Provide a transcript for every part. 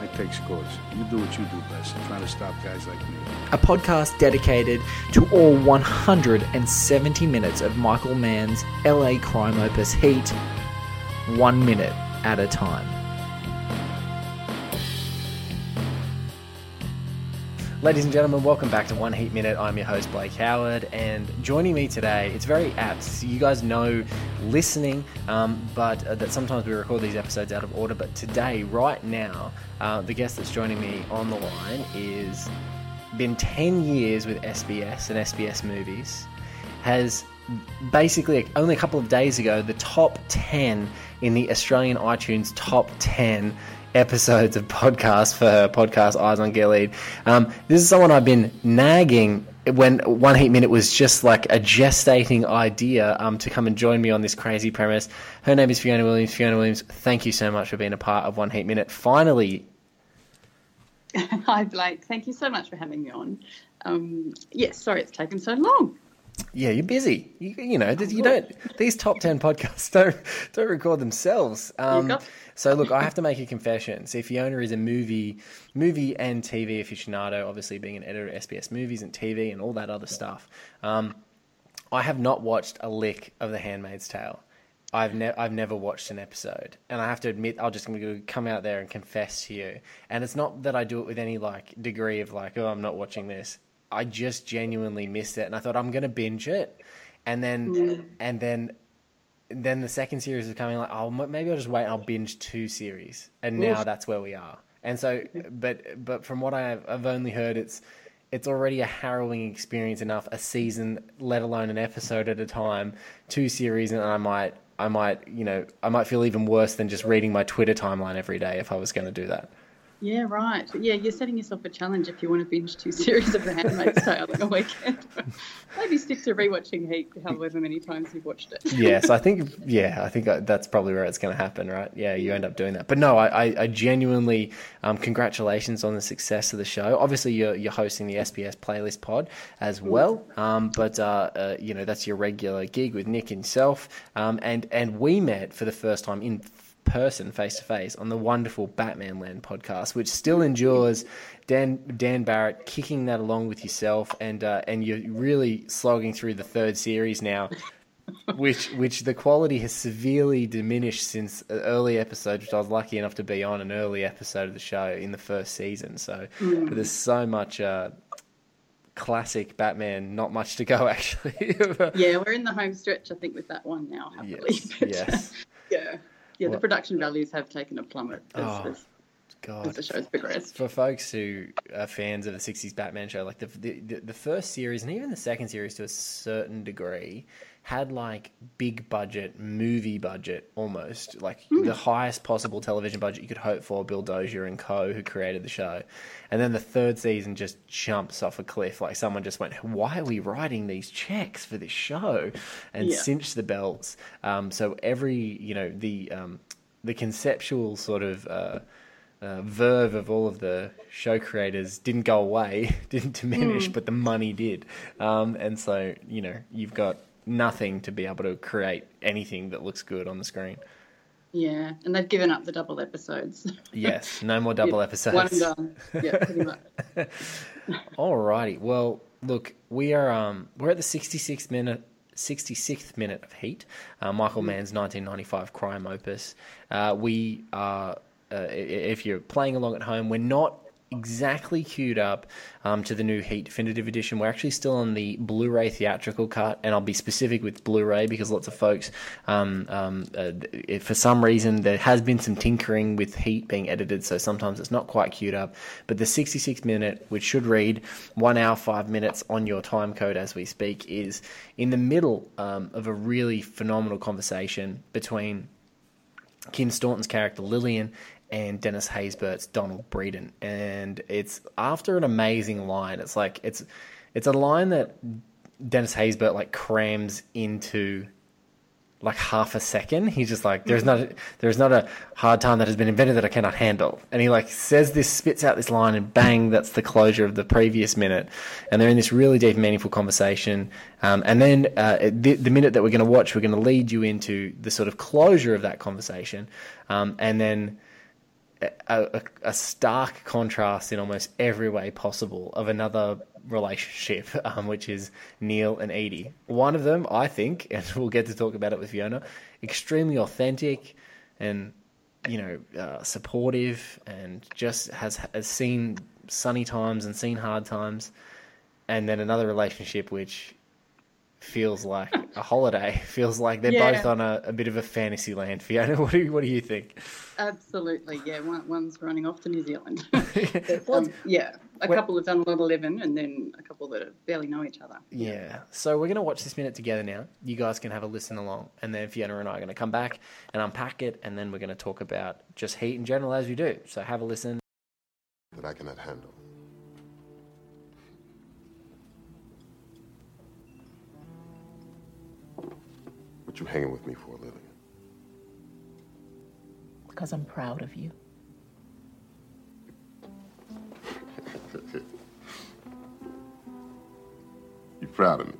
I take scores. You do what you do best. trying to stop guys like me. a podcast dedicated to all 170 minutes of Michael Mann's LA crime opus Heat, one minute at a time. Ladies and gentlemen, welcome back to One Heat Minute. I'm your host, Blake Howard, and joining me today, it's very apt. You guys know listening, um, but uh, that sometimes we record these episodes out of order. But today, right now, uh, the guest that's joining me on the line is been 10 years with SBS and SBS movies, has basically only a couple of days ago the top 10 in the Australian iTunes top 10 episodes of podcast for her podcast Eyes on Gilead. Um, this is someone I've been nagging when One Heat Minute was just like a gestating idea um, to come and join me on this crazy premise. Her name is Fiona Williams. Fiona Williams, thank you so much for being a part of One Heat Minute. Finally, Hi, Blake. Thank you so much for having me on. Um, yes, sorry it's taken so long. Yeah, you're busy. You, you know, you don't. These top ten podcasts don't don't record themselves. Um, so look, I have to make a confession. See, Fiona is a movie, movie and TV aficionado. Obviously, being an editor at SBS Movies and TV and all that other stuff. Um, I have not watched a lick of The Handmaid's Tale. I've never I've never watched an episode, and I have to admit, I'll just come out there and confess to you. And it's not that I do it with any like degree of like, oh, I'm not watching this. I just genuinely missed it, and I thought I'm gonna binge it, and then and then then the second series is coming like, oh, maybe I'll just wait. and I'll binge two series, and now Oof. that's where we are. And so, but but from what I've, I've only heard, it's it's already a harrowing experience enough. A season, let alone an episode at a time, two series, and I might I might you know I might feel even worse than just reading my Twitter timeline every day if I was going to do that. Yeah, right. Yeah, you're setting yourself a challenge if you want to binge two series of The Handmaid's Tale in a weekend. Maybe stick to rewatching Heat however many times you've watched it. yes, I think yeah, I think that's probably where it's going to happen, right? Yeah, you end up doing that. But no, I, I, I genuinely um, congratulations on the success of the show. Obviously, you're you're hosting the SBS playlist pod as well, um, but uh, uh, you know that's your regular gig with Nick himself, um, and and we met for the first time in person, face to face, on the wonderful Batman Land podcast, which still endures. Dan Dan Barrett kicking that along with yourself, and uh, and you're really slogging through the third series now which which the quality has severely diminished since early episode, which I was lucky enough to be on an early episode of the show in the first season. So there's so much uh, classic Batman, not much to go actually. Yeah, we're in the home stretch, I think, with that one now, happily. yes, yes. yeah. Yeah, the production values have taken a plummet as, Oh, as, God. the show's progressed. for folks who are fans of the 60s Batman show, like the the- the first series and even the second series to a certain degree had like big budget movie budget almost like the highest possible television budget you could hope for. Bill Dozier and co who created the show, and then the third season just jumps off a cliff. Like someone just went, "Why are we writing these checks for this show?" and Yeah. cinched the belts. Um, so every you know the um, the conceptual sort of. Uh, uh, verve of all of the show creators didn't go away, didn't diminish, but the money did. Um, and so, you know, you've got nothing to be able to create anything that looks good on the screen. Yeah, and they've given up the double episodes. Yes, no more double Yeah, episodes. One and done. Yeah, pretty much. Alrighty. Well, look, we are um we're at the 66th minute 66th minute of Heat, uh, Michael Mann's 1995 crime opus. Uh, we are, uh, if you're playing along at home, we're not exactly queued up um, to the new Heat Definitive Edition. We're actually still on the Blu-ray theatrical cut, and I'll be specific with Blu-ray because lots of folks, um, um, uh, for some reason, there has been some tinkering with Heat being edited, so sometimes it's not quite queued up. But the 66 minute, which should read one hour five minutes on your time code as we speak, is in the middle um, of a really phenomenal conversation between Kim Staunton's character Lillian and Dennis Haysbert's Donald Breeden, and it's after an amazing line. It's like it's it's a line that Dennis Haysbert like crams into like half a second. He's just like, there's not, there's not a hard time that has been invented that I cannot handle. And he like says this, spits out this line, and bang, that's the closure of the previous minute. And they're in this really deep, meaningful conversation. Um, and then uh, the, the minute that we're going to watch, we're going to lead you into the sort of closure of that conversation. Um, and then a, a, a stark contrast in almost every way possible of another relationship, um, which is Neil and Edie. One of them, I think, and we'll get to talk about it with Fiona, extremely authentic and you know uh, supportive, and just has, has seen sunny times and seen hard times, and then another relationship which feels like a holiday. Feels like they're Yeah. both on a, a bit of a fantasy land. Fiona, what do you, what do you think? Absolutely, yeah. One, one's running off to New Zealand. But, um, yeah, a couple have done a lot of living, and then a couple that barely know each other. Yeah. So we're going to watch this minute together now. You guys can have a listen along. And then Fiona and I are going to come back and unpack it. And then we're going to talk about just heat in general as we do. So have a listen. that I cannot handle. What you hanging with me for, Lillian? Because I'm proud of you. You proud of me?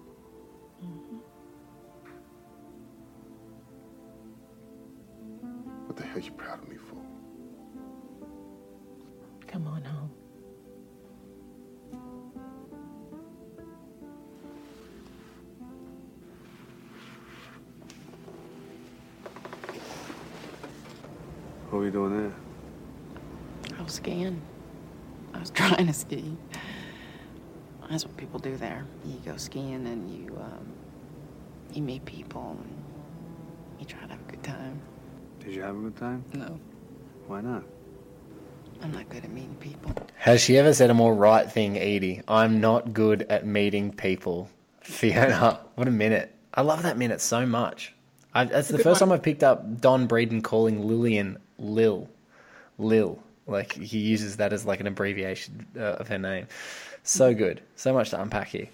To ski. That's what people do there. You go skiing and you um, you meet people and you try to have a good time. Did you have a good time? No, Why not? I'm not good at meeting people. Has she ever said a more right thing, Edie? I'm not good at meeting people. Fiona, what a minute. I love that minute so much. I, that's the first one. time I've picked up Don Breeden calling Lillian Lil. Lil. Like he uses that as like an abbreviation uh, of her name. So good. So much to unpack here.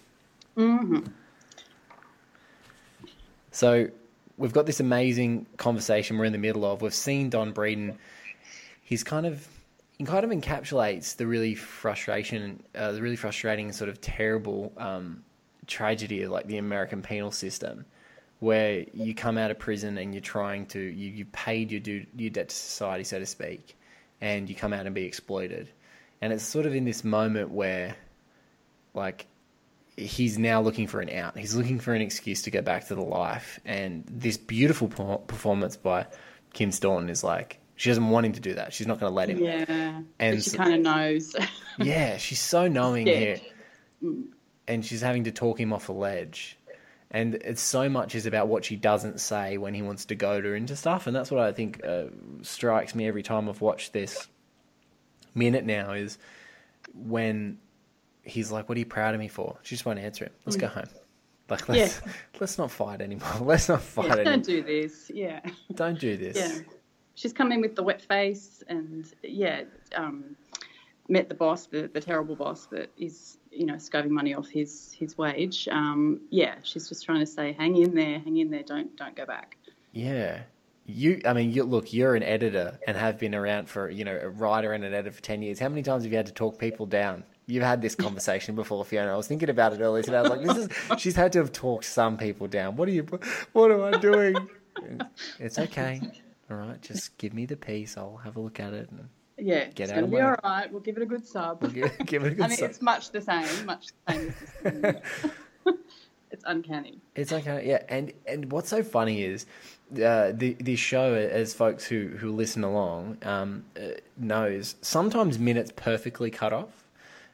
So we've got this amazing conversation we're in the middle of. We've seen Don Breeden. He's kind of he kind of encapsulates the really frustration, uh, the really frustrating sort of terrible um, tragedy of like the American penal system, where you come out of prison and you're trying to you, you paid your due, your debt to society, so to speak, and you come out and be exploited, and it's sort of in this moment where, like, he's now looking for an out. He's looking for an excuse to go back to the life. And this beautiful per- performance by Kim Staunton is like, she doesn't want him to do that. She's not going to let him. Yeah, And she so- kind of knows. Yeah, she's so knowing Yeah. here. Mm. And she's having to talk him off a ledge. And it's so much is about what she doesn't say when he wants to goad her into stuff. And that's what I think uh, strikes me every time I've watched this minute now is when he's like, What are you proud of me for? She just won't answer him. Let's go home. Like, let's, let's not fight anymore. Let's not fight yeah, anymore. don't do this. Yeah, Don't do this. yeah. She's come in with the wet face, and yeah, um, met the boss, the, the terrible boss that is, you know, scoving money off his his wage. Um, yeah, she's just trying to say, hang in there, hang in there, don't don't go back. Yeah. You, I mean, you look. You're an editor and have been around for, you know, a writer and an editor for ten years. How many times have you had to talk people down? You've had this conversation before, Fiona. I was thinking about it earlier today. I was like, this is. She's had to have talked some people down. What are you? What am I doing? It's okay. All right, just give me the piece. I'll have a look at it and Yeah, Get it's going to be all right. We'll give it a good sub. give, give it a good. I mean, su- it's much the same, much the same. it's uncanny. It's okay, yeah. And and what's so funny is uh, the the show, as folks who who listen along um, uh, knows, sometimes minutes perfectly cut off,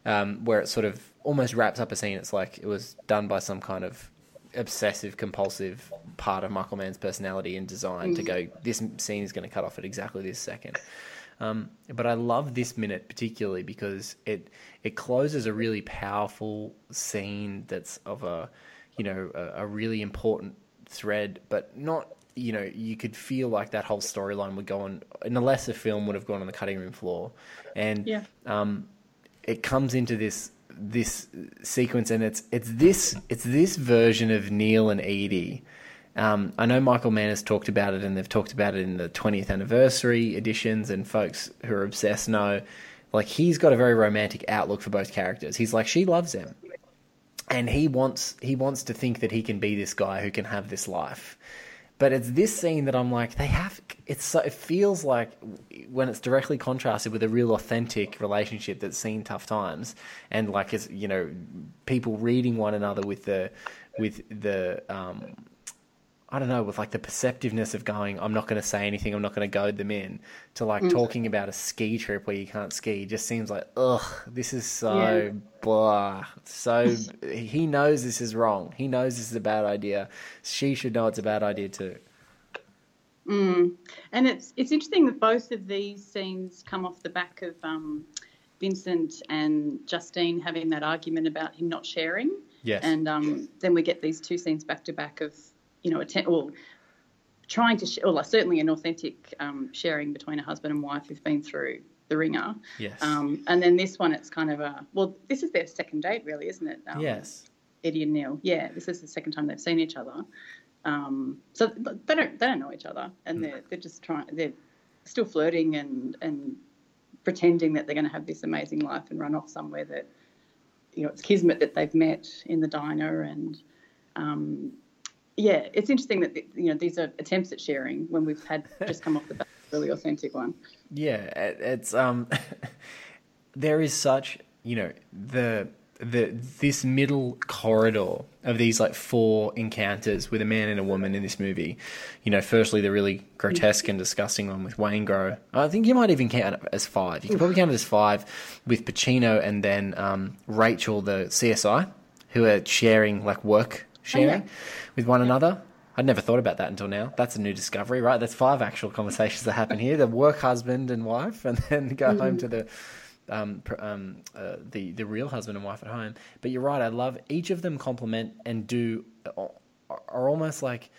um, where it sort of almost wraps up a scene. It's like it was done by some kind of obsessive compulsive part of Michael Mann's personality and design to go. This scene is going to cut off at exactly this second. Um, but I love this minute particularly because it it closes a really powerful scene that's of a you know a, a really important thread, but not you know you could feel like that whole storyline would go on in a lesser film would have gone on the cutting room floor, and Yeah. um, it comes into this this sequence and it's it's this it's this version of Neil and Edie Um, I know Michael Mann has talked about it, and they've talked about it in the 20th anniversary editions, and folks who are obsessed know, like he's got a very romantic outlook for both characters. He's like she loves him, and he wants he wants to think that he can be this guy who can have this life. But it's this scene that I'm like, they have. It's so, it feels like when it's directly contrasted with a real authentic relationship that's seen tough times, and like it's you know people reading one another with the with the um, I don't know, with like the perceptiveness of going, I'm not going to say anything, I'm not going to goad them in, to like Mm. talking about a ski trip where you can't ski just seems like, ugh, this is so Yeah. blah. So he knows this is wrong. He knows this is a bad idea. She should know it's a bad idea too. Mm. And it's it's interesting that both of these scenes come off the back of um, Vincent and Justine having that argument about him not sharing. Yes. And um, then we get these two scenes back to back of, you know, or trying to, sh- or certainly an authentic um, sharing between a husband and wife who've been through the ringer. Yes. Um, and then this one, it's kind of a, well, this is their second date, really, isn't it? Um, yes. Eddie and Neil. Yeah, this is the second time they've seen each other. Um, so they don't they don't know each other, and they're they're just trying they're still flirting and and pretending that they're going to have this amazing life and run off somewhere that you know it's kismet that they've met in the diner and um, yeah, it's interesting that you know these are attempts at sharing when we've had just come off the back really authentic one. Yeah, it's um, there is such you know the the this middle corridor of these like four encounters with a man and a woman in this movie. You know, firstly the really grotesque and disgusting one with Waingro. I think you might even count it as five. You can probably count it as five with Pacino and then um, Rachel, the CSI, who are sharing like work sharing with one another. I'd never thought about that until now. That's a new discovery, right? That's five actual conversations that happen here: the work husband and wife, and then go home to the um, pr- um, uh, the the real husband and wife at home. But you're right. I love each of them complement and do are are almost like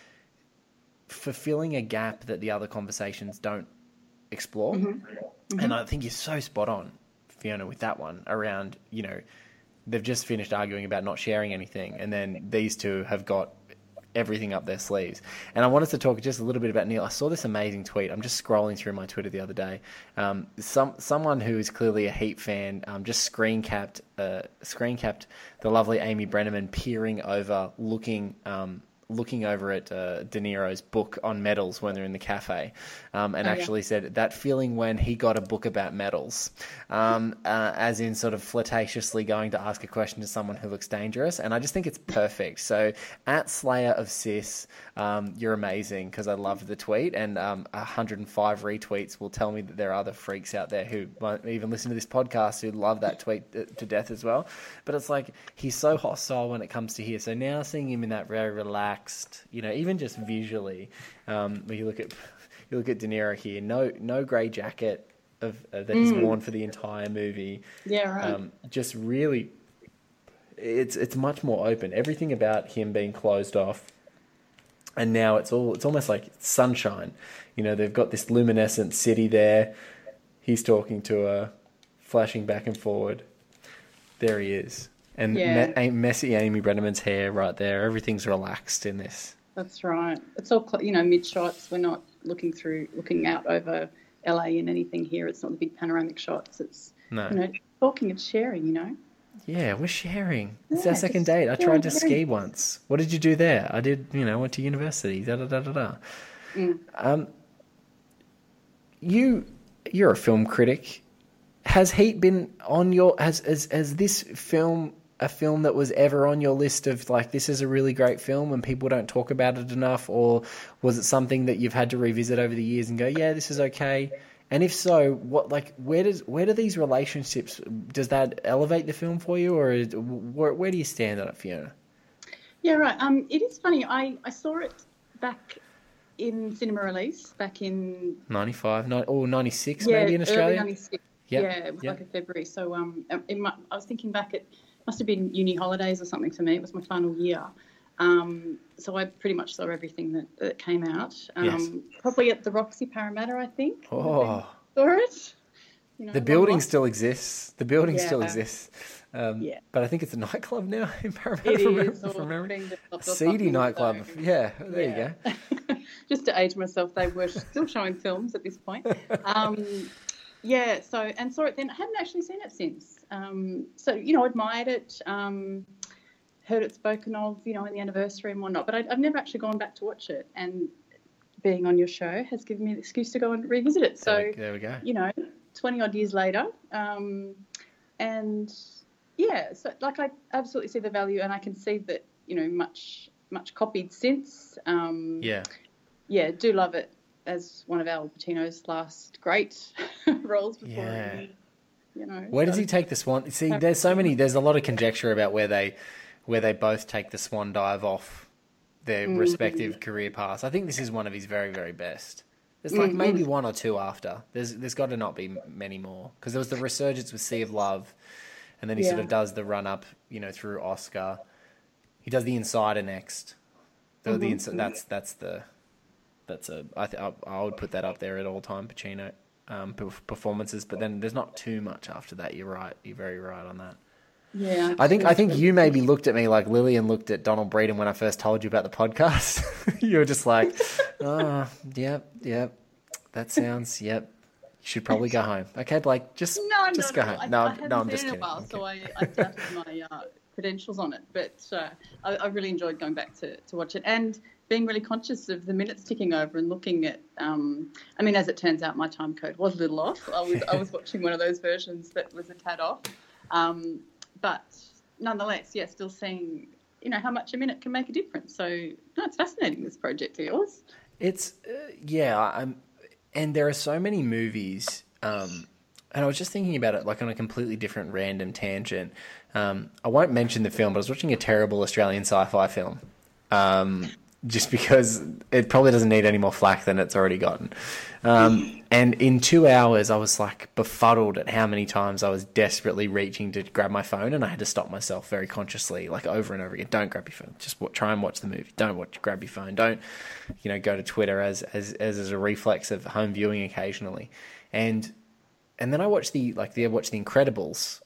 fulfilling a gap that the other conversations don't explore. And I think you're so spot on, Fiona, with that one around you know they've just finished arguing about not sharing anything, and then these two have got everything up their sleeves. And I wanted to talk just a little bit about Neil. I saw this amazing tweet. I'm just scrolling through my Twitter the other day. Um, some someone who is clearly a Heat fan um, just screen capped uh, screen capped the lovely Amy Brenneman peering over, looking. Um, Looking over at uh, De Niro's book on metals when they're in the cafe, um, and Oh, yeah. actually said that feeling when he got a book about metals, um, uh, as in sort of flirtatiously going to ask a question to someone who looks dangerous. And I just think it's perfect. So at Slayer of Sis, um, you're amazing because I love the tweet, and um, 105 retweets will tell me that there are other freaks out there who won't even listen to this podcast who love that tweet uh, to death as well. But it's like he's so hostile when it comes to here. So now seeing him in that very relaxed, you know, even just visually, um, when you look at you look at De Niro here, no no grey jacket of uh, that he's worn for the entire movie. Yeah, right. Um, just really, it's it's much more open. Everything about him being closed off, and now it's all it's almost like sunshine. You know, they've got this luminescent city there. He's talking to her, flashing back and forward. There he is, and Yeah. me- messy Amy Brenneman's hair right there. Everything's relaxed in this. That's right. It's all cl- you know mid shots. We're not looking through, looking out over LA and anything here. It's not the big panoramic shots. It's No. you know talking and sharing. You know. Yeah, we're sharing. It's Yeah, our second date. I tried to ski once. What did you do there? I did, you know, went to university. Da da da da da. Mm. Um, you, you're a film critic. Has Heat been on your? Has has has this film a film that was ever on your list of like this is a really great film and people don't talk about it enough, or was it something that you've had to revisit over the years and go, yeah, this is okay? And if so, what like where does where do these relationships does that elevate the film for you, or is, where where do you stand on it, Fiona? Yeah, right. Um, it is funny. I, I saw it back in cinema release back in 95, ni- or 96 yeah maybe in Australia? '96. Yep, Yeah, it was yep. like in February. So um, it might, I was thinking back. It must have been uni holidays or something for me. It was my final year. Um, so I pretty much saw everything that, that came out. Um, Yes. Probably at the Roxy Parramatta, I think. Oh. Saw it. You know, The building lost. still exists. The building still exists. Um, Yeah. But I think it's a nightclub now in Parramatta It from, is, from being Seedy nightclub. so- Yeah, there you go. go. Just to age myself, they were still showing films at this point. Um, yeah, so and saw it then. I haven't actually seen it since. Um, so you know, admired it, um, heard it spoken of, you know, in the anniversary and whatnot. But I, I've never actually gone back to watch it. And being on your show has given me an excuse to go and revisit it. So There we, there we go. you know, 20 odd years later. Um, and yeah, so like I absolutely see the value and I can see that, you know, much, much copied since. Um, Yeah. yeah, do love it as one of Al Pacino's last great roles before Yeah. he, you know. Where does so- he take the swan? See, there's so many. There's a lot of conjecture about where they, where they both take the swan dive off their Mm. respective career paths. I think this is one of his very, very best. There's like maybe one or two after. There's there's got to not be many more because there was the resurgence with Sea of Love, and then he sort of does the run up, you know, through Oscar. He does the Insider next. The, the Mm-hmm. Insi- that's that's the that's a I, th- I I would put that up there at all time Pacino um, performances. But then there's not too much after that. You're right. You're very right on that. Yeah. I think I think you maybe looked at me like Lillian looked at Donald Breeden when I first told you about the podcast. you were just like, oh, yep, yep, that sounds, yep. You should probably go home. Okay, Blake, just No, just no, go no. home. I, no, I I'm- hadn't no, I'm just kidding. while, I'm so. I, I doubted my uh, credentials on it. But uh, I, I really enjoyed going back to, to watch it and being really conscious of the minutes ticking over and looking at. Um, I mean, as it turns out, my time code was a little off. I was I was watching one of those versions that was a tad off, um, but nonetheless, yeah, still seeing you know how much a minute can make a difference. So no, it's fascinating this project of yours. It's uh, yeah, I'm, and there are so many movies. Um, and I was just thinking about it, like on a completely different random tangent. Um, I won't mention the film, but I was watching a terrible Australian sci-fi film, um, just because it probably doesn't need any more flack than it's already gotten. Um, and in two hours, I was like befuddled at how many times I was desperately reaching to grab my phone, and I had to stop myself very consciously, like over and over again. Don't grab your phone. Just wa- try and watch the movie. Don't watch. Grab your phone. Don't, you know, go to Twitter as as as, as a reflex of home viewing occasionally. And and then I watched the like the I watched the Incredibles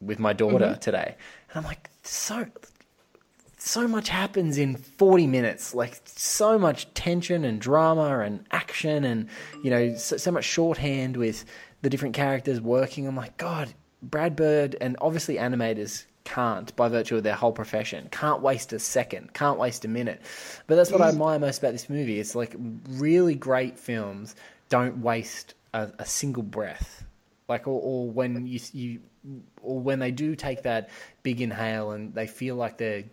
with my daughter today, and I'm like, so so much happens in 40 minutes like so much tension and drama and action and you know so, so much shorthand with the different characters working. I'm like god brad bird and obviously animators can't by virtue of their whole profession can't waste a second can't waste a minute. But that's what i mm. admire most about this movie. It's like really great films don't waste a, a single breath. Like or, or when you you or when they do take that big inhale and they feel like they're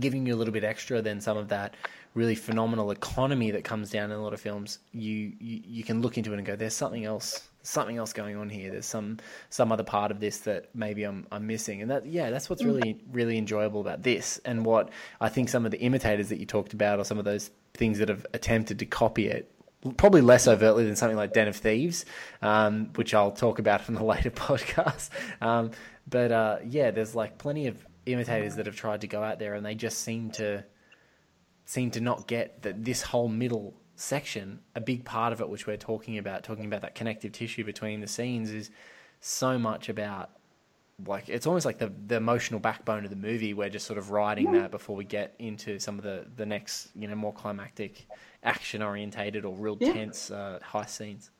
giving you a little bit extra than some of that really phenomenal economy that comes down in a lot of films you you, you can look into it and go there's something else something else going on here there's some some other part of this that maybe I'm I'm missing and that yeah that's what's really really enjoyable about this and what I think some of the imitators that you talked about or some of those things that have attempted to copy it probably less overtly than something like Den of Thieves, um, which I'll talk about in a later podcast. Um, but uh, yeah, there's like plenty of imitators that have tried to go out there, and they just seem to seem to not get that this whole middle section, a big part of it, which we're talking about, talking about that connective tissue between the scenes, is so much about like it's almost like the the emotional backbone of the movie. We're just sort of riding that before we get into some of the the next you know more climactic, action orientated or real Yeah. tense uh, high scenes.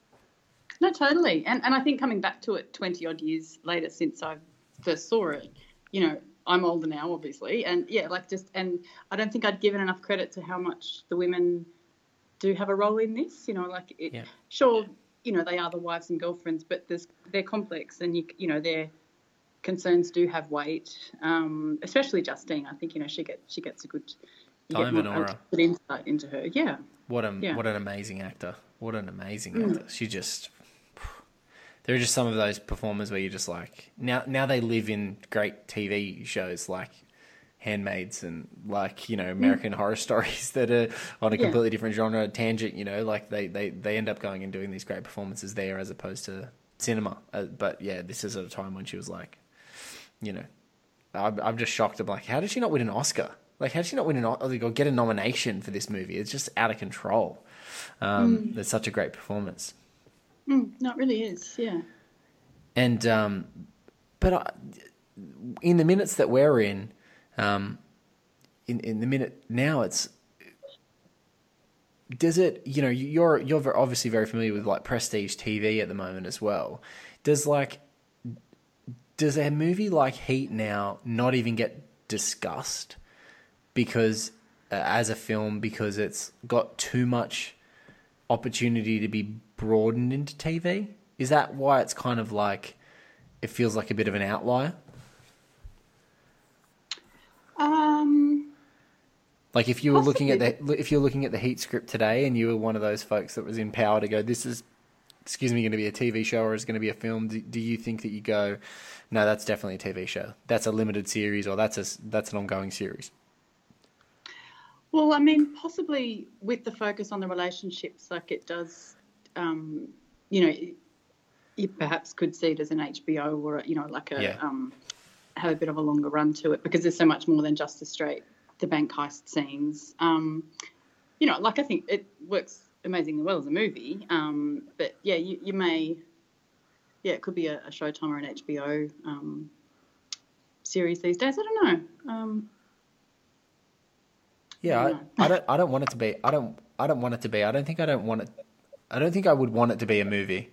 No, totally. And and I think coming back to it twenty odd years later since I first saw it, you know, I'm older now, obviously, and yeah, like just and I don't think I'd given enough credit to how much the women do have a role in this. You know, like it, Yeah. sure, you know, they are the wives and girlfriends, but there's they're complex, and you you know their concerns do have weight. Um, especially Justine, I think you know she gets she gets a good. You get more insight into her. Yeah. What a Yeah. what an amazing actor! What an amazing Mm. actor! She just there are just some of those performers where you're just like now now they live in great TV shows like Handmaids and like you know American Horror Stories that are on a Mm. Yeah. completely different genre tangent. You know, like they they they end up going and doing these great performances there as opposed to cinema. Uh, but yeah, this is at a time when she was like, you know, I'm, I'm just shocked. I'm like, how did she not win an Oscar? Like, how did she not win an O- like, or get a nomination for this movie? It's just out of control. Um, It's such a great performance, Mm, it really is. Yeah. and um, but I, in the minutes that we're in, um, in in the minute now, it's does it you know you're you're obviously very familiar with like prestige TV at the moment as well. Does like does a movie like Heat now not even get discussed because uh, as a film because it's got too much opportunity to be broadened into TV? Is that why it's kind of like it feels like a bit of an outlier? Um, Like if you were looking at the if you're looking at the Heat script today and you were one of those folks that was in power to go, this is excuse me, going to be a TV show or is going to be a film? Do, do you think that you go, no, that's definitely a TV show. That's a limited series or that's a that's an ongoing series. Well, I mean, possibly with the focus on the relationships, like it does, um, you know, you- perhaps could see it as an HBO or, a, you know, like a, Yeah. um, have a bit of a longer run to it because there's so much more than just the straight, the bank heist scenes. Um, you know, like I think it works amazingly well as a movie. Um, but yeah, you, you may, yeah, it could be a, a Showtime or an HBO um, series these days. I don't know. Um, Yeah, Yeah. I, I don't. I don't want it to be. I don't. I don't want it to be. I don't think. I don't want it. I don't think I would want it to be a movie.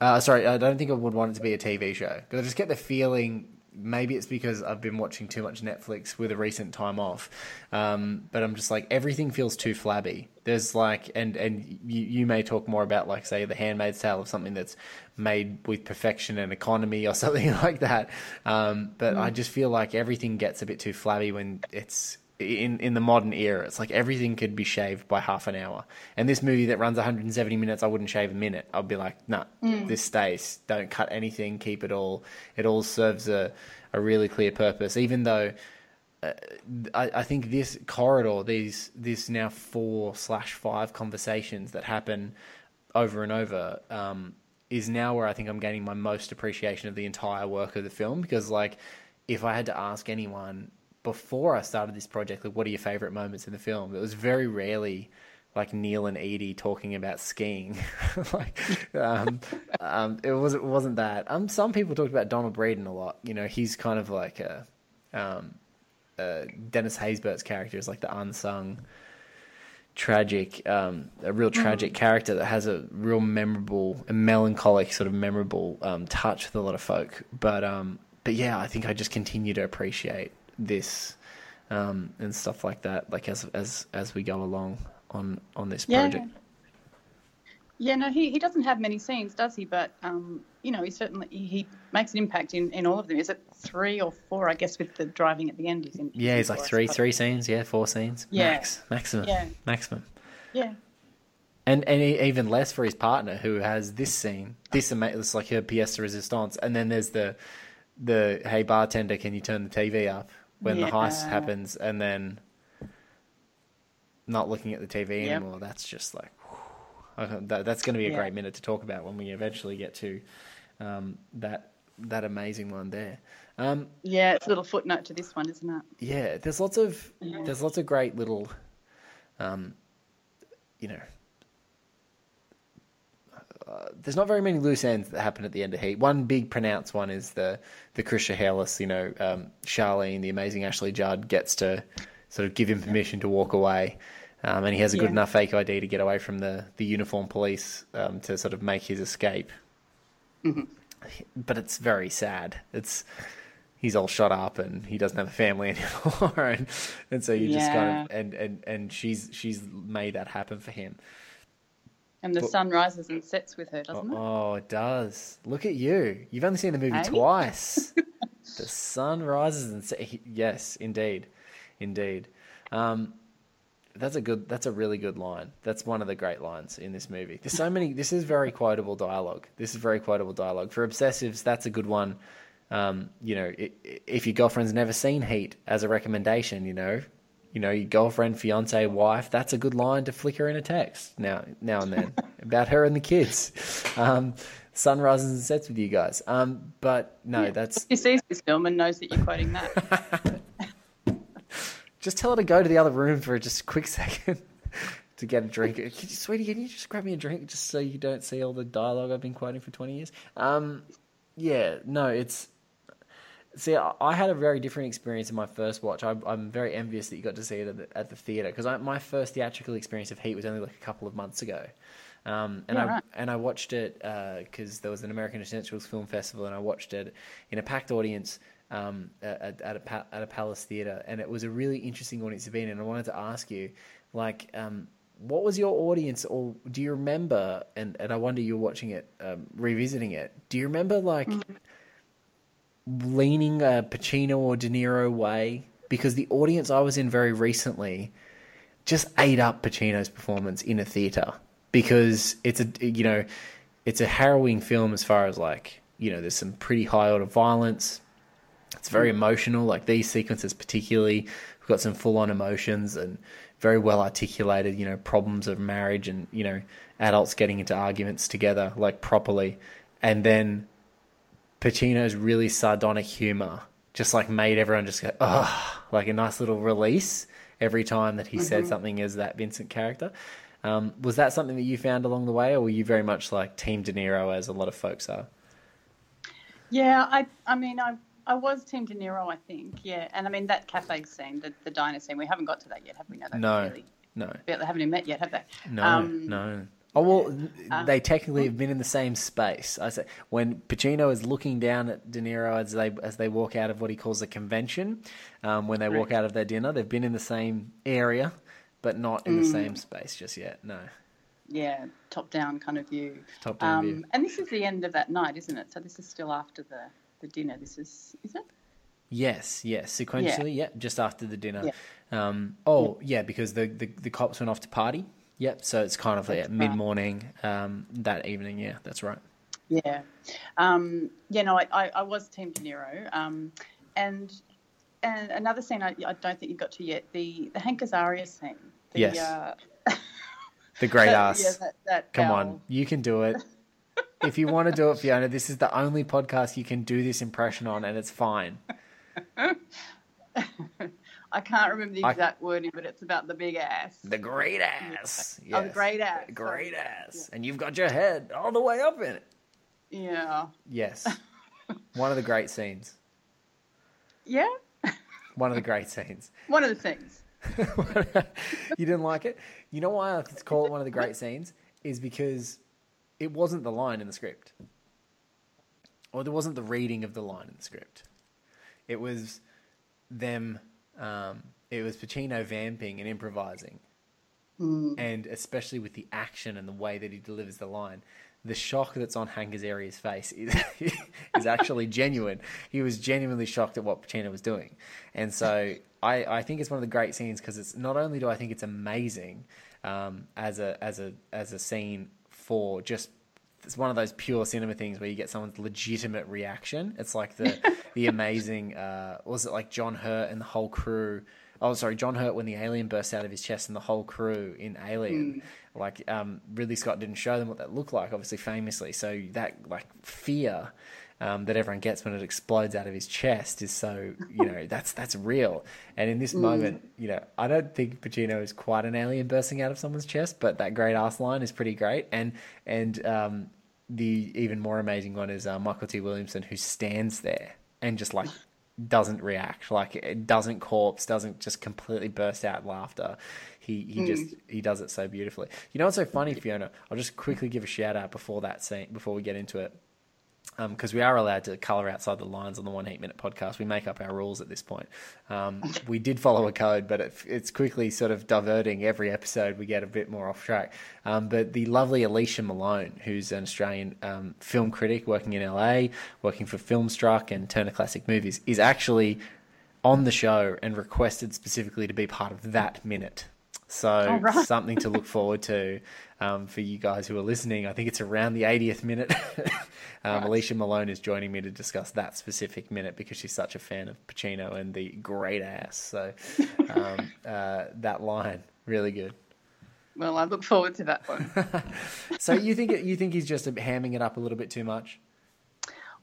Uh, sorry, I don't think I would want it to be a TV show because I just get the feeling. Maybe it's because I've been watching too much Netflix with a recent time off, um, but I'm just like everything feels too flabby. There's like, and and you, you may talk more about like say The Handmaid's Tale of something that's made with perfection and economy or something like that. Um, but I just feel like everything gets a bit too flabby when it's in in the modern era. It's like everything could be shaved by half an hour. And this movie that runs 170 minutes, I wouldn't shave a minute. I'd be like, nah, this stays. Don't cut anything. Keep it all. It all serves a a really clear purpose. Even though uh, I, I think this corridor, these this now four slash five conversations that happen over and over. Um, is now where I think I'm gaining my most appreciation of the entire work of the film because, like, if I had to ask anyone before I started this project, like, what are your favorite moments in the film? It was very rarely like Neil and Edie talking about skiing. like, um, um, it was it wasn't that. Um, some people talked about Donald Braden a lot. You know, he's kind of like a um, uh, Dennis Haysbert's character is like the unsung tragic, um, a real tragic character that has a real memorable, a melancholic sort of memorable um, touch with a lot of folk. But um, but yeah, I think I just continue to appreciate this um, and stuff like that, like as as as we go along on on this Yeah. project. Yeah, no, he, he doesn't have many scenes, does he? But um, you know, he certainly he makes an impact in, in all of them. Is it three or four? I guess with the driving at the end, he's in. Yeah, he's like three three scenes, yeah, four scenes, Yeah. max maximum, Yeah. maximum. Yeah, And and even less for his partner who has this scene, this ama- it's like her pièce de résistance, and then there's the the hey bartender, can you turn the TV up when the heist happens, and then not looking at the TV Yep. anymore. That's just like whew. That, that's going to be a Yeah. great minute to talk about when we eventually get to um, that that amazing one there. Um, yeah. It's a little footnote to this one, isn't it? yeah, there's lots of Yeah. there's lots of great little, um, you know. There's not very many loose ends that happen at the end of Heat. One big pronounced one is the the Chris Shiherlis. You know, um, Charlene, the amazing Ashley Judd, gets to sort of give him permission to walk away, um, and he has a good Yeah. enough fake ID to get away from the the uniform police um, to sort of make his escape. But it's very sad. It's he's all shot up and he doesn't have a family anymore and, and so you just kind of and, and and she's she's made that happen for him And the But- sun rises and sets with her, doesn't it? oh it does. Look at you. You've only seen the movie Hey? twice. The sun rises and sets yes indeed. Indeed. Um that's a good that's a really good line. That's one of the great lines in this movie. There's so many this is very quotable dialogue. This is very quotable dialogue. For obsessives that's a good one. Um, you know, if your girlfriend's never seen Heat as a recommendation, you know, you know, your girlfriend, fiance, wife, that's a good line to flick her in a text now, now and then about her and the kids. Um, sun rises and sets with you guys. Um, but no, that's He sees this film and knows that you're quoting that. just tell her to go to the other room for just a quick second to get a drink. Can you, sweetie, can you just grab me a drink just so you don't see all the dialogue I've been quoting for 20 years? Um, yeah, no, it's See, I, had a very different experience in my first watch. I, I'm very envious that you got to see it at the, at the theater because my first theatrical experience of Heat was only like a couple of months ago. Um, and Yeah, I right. and I watched it because there was an American Essentials Film Festival, and I watched it in a packed audience um, at, at a pa- at a Palace Theatre, and it was a really interesting audience to be in. And I wanted to ask you, like, um, what was your audience, or do you remember? And and I wonder you're watching it, um, revisiting it. Do you remember like? Leaning a Pacino or De Niro way because the audience I was in very recently just ate up Pacino's performance in a theater because it's a you know it's a harrowing film as far as like you know there's some pretty high order violence. It's very mm. emotional. Like these sequences particularly we've got some full on emotions and very well articulated you know problems of marriage and you know adults getting into arguments together like properly. And then Pacino's really sardonic humor just like made everyone just go, oh, like a nice little release every time that he said something as that Vincent character. Um, was that something that you found along the way, or were you very much like Team De Niro, as a lot of folks are? Yeah, I I mean I I was Team De Niro, I think. Yeah, and I mean that cafe scene, the, the diner scene, we haven't got to that yet, have we? No, No, really, no, they haven't even met yet, have they? no, Um, no. Oh well, they technically have been in the same space. I say when Pacino is looking down at De Niro as they as they walk out of what he calls a convention, um, when they walk out of their dinner, they've been in the same area, but not in the same space just yet. No, Yeah, top down kind of view. Top-down um, view. And this is the end of that night, isn't it? So this is still after the, the dinner. This is is it? Yes, yes. Sequentially, yeah, just after the dinner. Yeah. Um, oh, yeah, because the, the, the cops went off to party. Yep, so it's kind of right. mid morning um, that evening. Yeah, that's right. Yeah, um, yeah. No, I, I, I was Team De Niro, um, and and another scene I, I don't think you got to yet the the Hank Azaria scene. The, Yes. uh, The great that- ass. Yeah, that, that Come on, you can do it. if you want to do it, Fiona, this is the only podcast you can do this impression on, and it's fine. I can't remember the I- exact wording, but it's about the big ass. The great ass. Oh, the Yes. great ass. The great Sorry. ass. And you've got your head all the way up in it. Yeah. Yes. One of the great scenes. Yeah. One of the great scenes. One of the things. you didn't like it? You know why I call it one of the great scenes? Is because it wasn't the line in the script. Or there wasn't the reading of the line in the script. It was them, um, it was Pacino vamping and improvising. And especially with the action and the way that he delivers the line, the shock that's on Hank Azaria's face is, is actually genuine. He was genuinely shocked at what Pacino was doing. And so I, I think it's one of the great scenes because it's not only do I think it's amazing um, as a as a as a scene for just it's one of those pure cinema things where you get someone's legitimate reaction. It's like the the amazing uh, was it like John Hurt and the whole crew. Oh, sorry, John Hurt when the alien bursts out of his chest and the whole crew in Alien. Like um, Ridley Scott didn't show them what that looked like, obviously famously. So that like fear um, that everyone gets when it explodes out of his chest is so you know that's that's real. And in this moment, you know, I don't think Pacino is quite an alien bursting out of someone's chest, but that great ass line is pretty great. And and um, the even more amazing one is uh, Mykelti Williamson who stands there and just like doesn't react, like it doesn't corpse, doesn't just completely burst out laughter. He he just mm. he does it so beautifully. You know what's so funny, Fiona? I'll just quickly give a shout out before that scene, before we get into it because we are allowed to colour outside the lines on the one Heat minute podcast. We make up our rules at this point. Um, we did follow a code, but it, it's quickly sort of diverting. Every episode, we get a bit more off track. Um, but the lovely Alicia Malone, who's an Australian um, film critic working in LA, working for Filmstruck and Turner Classic Movies, is actually on the show and requested specifically to be part of that minute. So right. something to look forward to um, for you guys who are listening. I think it's around the 80th minute. um, Alicia Malone is joining me to discuss that specific minute because she's such a fan of Pacino and the great ass. So um, uh, that line really good. Well, I look forward to that one. So you think you think he's just hamming it up a little bit too much?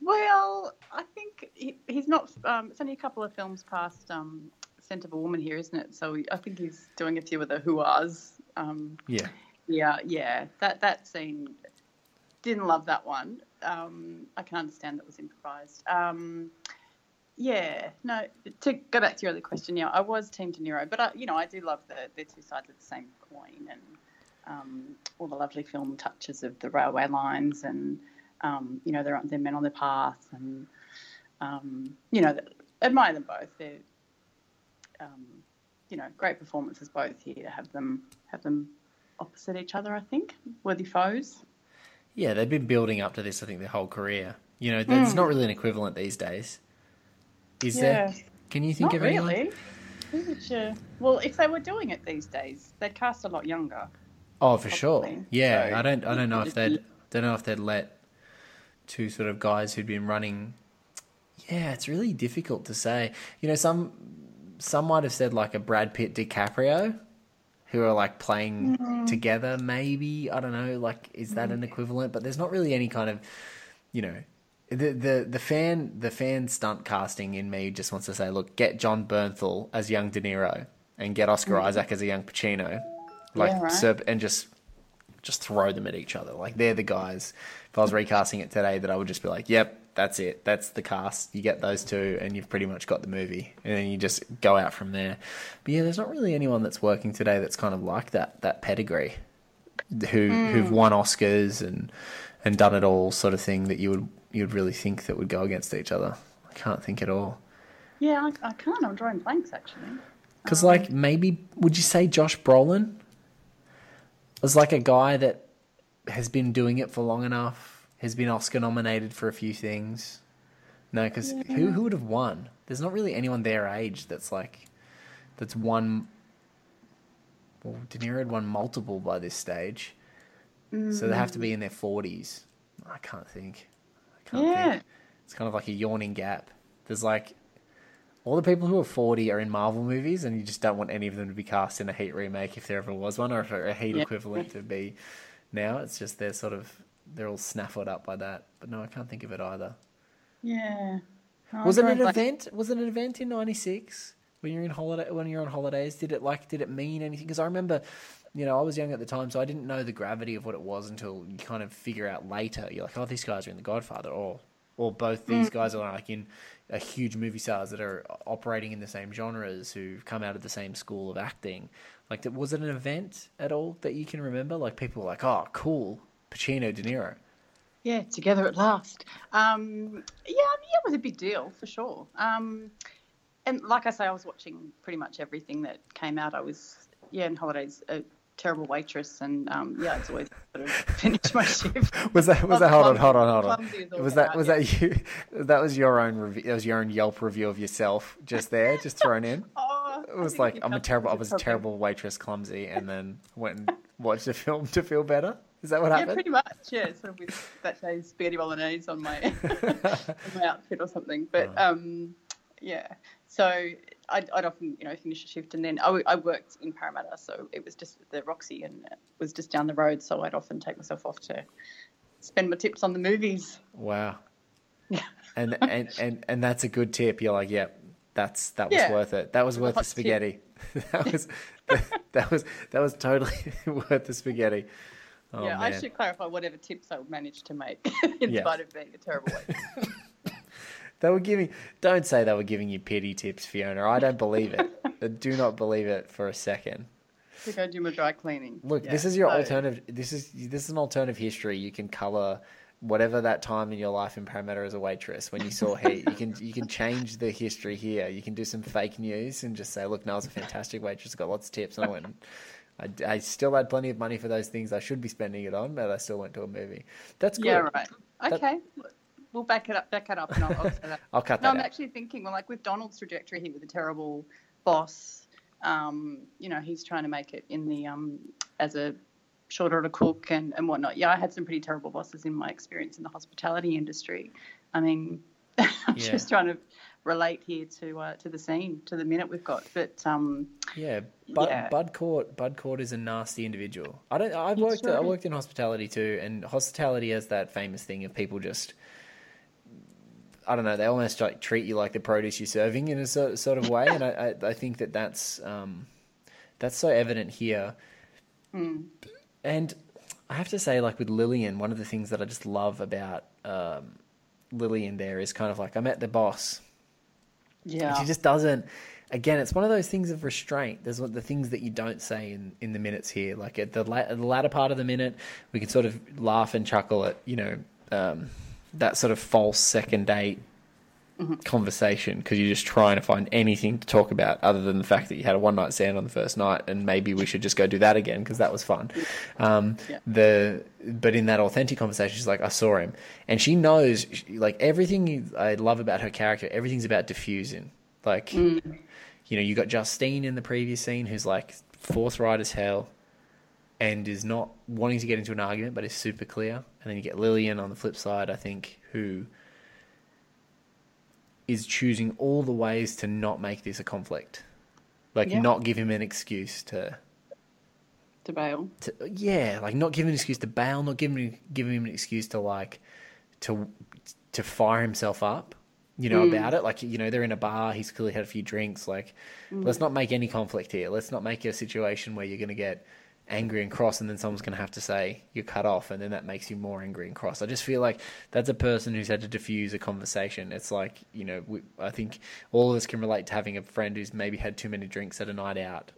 well, I think he, he's not. Um, it's only a couple of films past um, Of a Woman here, isn't it? So I think he's doing a few of the who-ahs. Um, Yeah. yeah, yeah. That that scene didn't love that one. Um, I can understand that was improvised. Um, yeah, no. To go back to your other question, yeah, I was Team De Niro, but I, you know, I do love the the two sides of the same coin, and um, all the lovely film touches of the railway lines, and um, you know, they're they're men on their path, and um, you know, admire them both. They're um, you know, great performances both here to have them have them opposite each other. I think worthy foes. Yeah, they've been building up to this. I think their whole career. You know, there's not really an equivalent these days. Is there? Hmm. Can you think Not of really. Would Well, if they were doing it these days, they'd cast a lot younger. Oh, for sure. Yeah, So, I don't. I don't know if they'd. Don't know if they'd let two sort of guys who'd been running. Yeah, it's really difficult to say. You know, some some might have said like a Brad Pitt DiCaprio, who are like playing Mm. together. Maybe I don't know. Like, is that an equivalent? But there's not really any kind of, you know. The, the the fan the fan stunt casting in me just wants to say, look, get Jon Bernthal as young De Niro and get Oscar Isaac as a young Pacino, like. Yeah, right. serp- and just just throw them at each other. Like they're the guys. If I was recasting it today, that I would just be like, "Yep, that's it. That's the cast. You get those two, and you've pretty much got the movie." And then you just go out from there. But yeah, there's not really anyone that's working today that's kind of like that that pedigree, who hmm. who've won Oscars and and done it all, sort of thing that you would you would really think that would go against each other. I can't think at all. Yeah, I, I can't. I'm drawing blanks actually. Because, like, um, maybe would you say Josh Brolin was like a guy that has been doing it for long enough, has been Oscar nominated for a few things? No, because who who would have won? There's not really anyone their age that's like that's won. Well, De Niro had won multiple by this stage, so they have to be in their forties. I can't think. I can't Yeah. think. It's kind of like a yawning gap. There's like all the people who are 40 are in Marvel movies, and you just don't want any of them to be cast in a Heat remake if there ever was one, or if a Heat Yeah. equivalent to be now. It's just they're sort of they're all snaffled up by that. But no, I can't think of it either. Yeah. Was it an blanks. event? Was it an event in '96 when you're in holiday? When you're on holidays, did it like did it mean anything? Because I remember, you know, I was young at the time, so I didn't know the gravity of what it was until you kind of figure out later. You're like, oh, these guys are in The Godfather, or or both these Mm. guys are like in a huge movie stars that are operating in the same genres who've come out of the same school of acting. Like, was it an event at all that you can remember? Like, people were like, oh, cool, Pacino, De Niro. Yeah, together at last. Um, yeah, I mean, yeah, it was a big deal for sure. Um, and like I say, I was watching pretty much everything that came out. I was, yeah, in holidays, a terrible waitress, and um, yeah, it's always sort of finish my shift. Was that was that hold on hold on hold on clumsy is all was that out, was yeah. that you that was your own review that was your own Yelp review of yourself just there just thrown in Oh, it was like I'm a terrible I was a terrible waitress clumsy and then went and watched a film to feel better is that what Yeah, happened Yeah, pretty much. Yeah, sort of with that day's spaghetti bolognese on my on my outfit or something. But um, yeah, so I'd, I'd often you know finish a shift and then I, w- I worked in Parramatta, so it was just the Roxy and it was just down the road. So I'd often take myself off to spend my tips on the movies. wow and and and and that's a good tip you're like yep that's that was Yeah. worth it that was worth the hot tip. spaghetti that was that was that was totally worth the spaghetti oh, yeah, I should clarify whatever tips I managed to make in Yeah. spite of being a terrible waitress. They were giving. Don't say they were giving you pity tips, Fiona. I don't believe it. I do not believe it for a second. to go do my dry cleaning. Look, Yeah, this is your so- alternative. This is this is an alternative history. You can color whatever that time in your life in Parramatta as a waitress when you saw Heat. You can you can change the history here. You can do some fake news and just say, look, Noel's a fantastic waitress. Got lots of tips. And I went. I, I still had plenty of money for those things I should be spending it on, but I still went to a movie. That's good. Yeah, right. Okay. We'll back it up. Back it up, and I'll, I'll that. I'll cut No, that I'm out. actually thinking, well, like with Donald's trajectory, he with a terrible boss. Um, you know, he's trying to make it in the um, as a short order cook and, and whatnot. Yeah, I had some pretty terrible bosses in my experience in the hospitality industry. I mean, I'm Yeah. just trying to relate here to uh, to the scene, to the minute we've got. But um, Yeah, Bud, Yeah. Bud Cort. Bud Cort is a nasty individual. I don't. I've worked. sure I worked in hospitality too, and hospitality has that famous thing of people just. I don't know. They almost like treat you like the produce you're serving in a sort, sort of way, and I, I, I think that that's um, that's so evident here. And I have to say, like with Lillian, one of the things that I just love about um, Lillian there is kind of like I met the boss, Yeah. She just doesn't. Again, it's one of those things of restraint. There's the things that you don't say in, in the minutes here. Like at the, la- at the latter part of the minute, we can sort of laugh and chuckle at you know um, that sort of false second date conversation because you're just trying to find anything to talk about other than the fact that you had a one night stand on the first night and maybe we should just go do that again because that was fun. Um, Yeah. The but in that authentic conversation, she's like, I saw him, and she knows like everything I love about her character. Everything's about diffusing. Like, you know, you got Justine in the previous scene who's like forthright as hell and is not wanting to get into an argument, but is super clear. And then you get Lillian on the flip side, I think, who is choosing all the ways to not make this a conflict, like Yeah. not give him an excuse to, To bail. to yeah, like not give him an excuse to bail, not giving him, giving him an excuse to like to to fire himself up. You know mm. about it, like you know they're in a bar. He's clearly had a few drinks. Like, mm. let's not make any conflict here. Let's not make a situation where you're going to get angry and cross, and then someone's going to have to say you're cut off, and then that makes you more angry and cross. I just feel like that's a person who's had to diffuse a conversation. It's like you know, we, I think all of us can relate to having a friend who's maybe had too many drinks at a night out,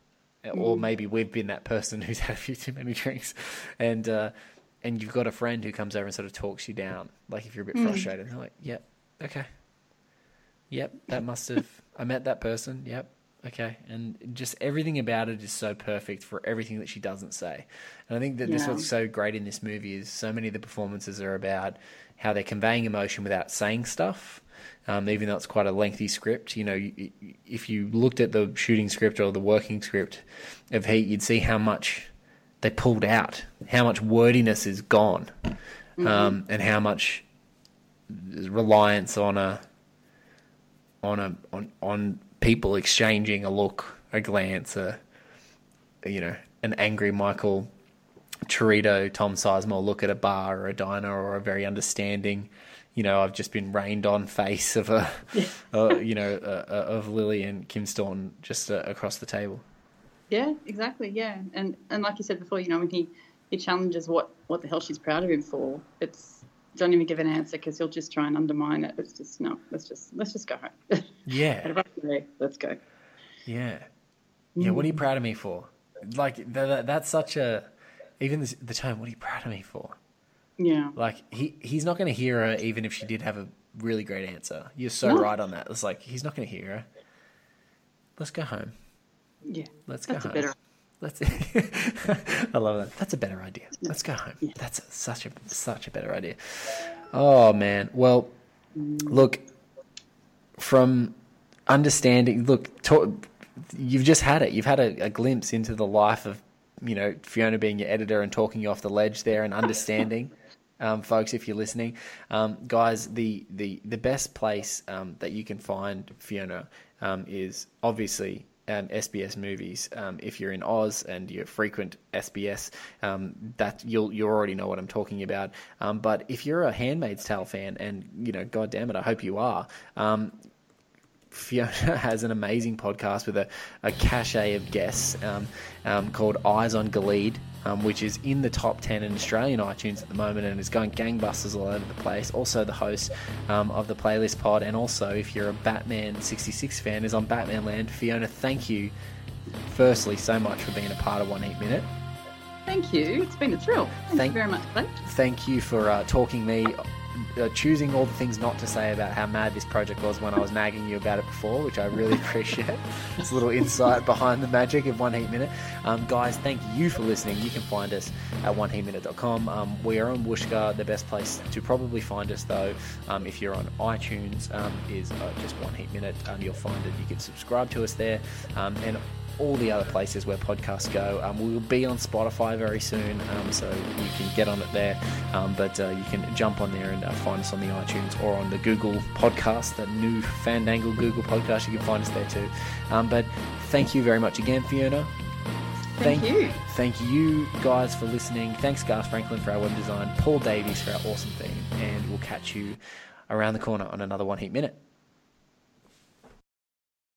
or maybe we've been that person who's had a few too many drinks, and uh, and you've got a friend who comes over and sort of talks you down. Like if you're a bit frustrated, they're like, "Yep, okay, yep, that must have I met that person. Yep, okay," and just everything about it is so perfect for everything that she doesn't say. And I think that this Yeah. what's so great in this movie is so many of the performances are about how they're conveying emotion without saying stuff. Um, even though it's quite a lengthy script, you know, you, if you looked at the shooting script or the working script of Heat, you'd see how much they pulled out, how much wordiness is gone, um, and how much reliance on a on a on on people exchanging a look, a glance, a you know, an angry Michael Cheritto, Tom Sizemore look at a bar or a diner or a very understanding, you know, I've just been rained on face of a, uh, you know, uh, uh, of Lillian Kim Staunton just uh, across the table. Yeah, exactly. Yeah, and and like you said before, you know, when he he challenges what what the hell she's proud of him for, it's don't even give an answer because he'll just try and undermine it. It's just no. Let's just let's just go home. Yeah, let's go. yeah, yeah. What are you mm. proud of me for? Like th- th- that's such a even this, the tone. What are you proud of me for? Yeah, Like he he's not going to hear her even if she did have a really great answer. You're so No. right on that. It's like he's not going to hear her. Let's go home. yeah. Let's That's go a home. Let's. I love that. That's a better idea. Let's go home. That's such a such a better idea. Oh man. Well, look. From understanding, look, talk, you've just had it. You've had a, a glimpse into the life of, you know, Fiona being your editor and talking you off the ledge there and understanding. Um, folks, if you're listening, um, guys, the, the, the best place um, that you can find Fiona um, is obviously um, SBS movies. Um, if you're in Oz and you're frequent SBS, um, that you'll you already know what I'm talking about. Um, but if you're a Handmaid's Tale fan, and you know, God damn it, I hope you are. Fiona has an amazing podcast with a, a cachet of guests um, um, called Eyes on Gilead, um, which is in the top 10 in Australian iTunes at the moment and is going gangbusters all over the place. Also, the host um, of the playlist pod, and also, if you're a Batman 66 fan, is on Batman Land. Fiona, thank you, firstly, so much for being a part of One Heat Minute. Thank you. It's been a thrill. Thank, Thank- you very much, thank you for uh, talking me, uh, choosing all the things not to say about how mad this project was when I was nagging you about it before, which I really appreciate. It's a little insight behind the magic of One Heat Minute. Um, guys, thank you for listening. You can find us at oneheatminute.com. Um, we are on Whooshkaa. The best place to probably find us, though, um, if you're on iTunes, um, is uh, just One Heat Minute. Um, you'll find it. You can subscribe to us there. Um, and all the other places where podcasts go. Um, we will be on Spotify very soon, um, so you can get on it there. Um, but uh, you can jump on there and uh, find us on the iTunes or on the Google podcast, the new Fandangle Google podcast. You can find us there too. Um, but thank you very much again, Fiona. Thank you. Thank you guys for listening. Thanks, Gus Franklin, for our web design, Paul Davies for our awesome theme, and we'll catch you around the corner on another One Heat Minute.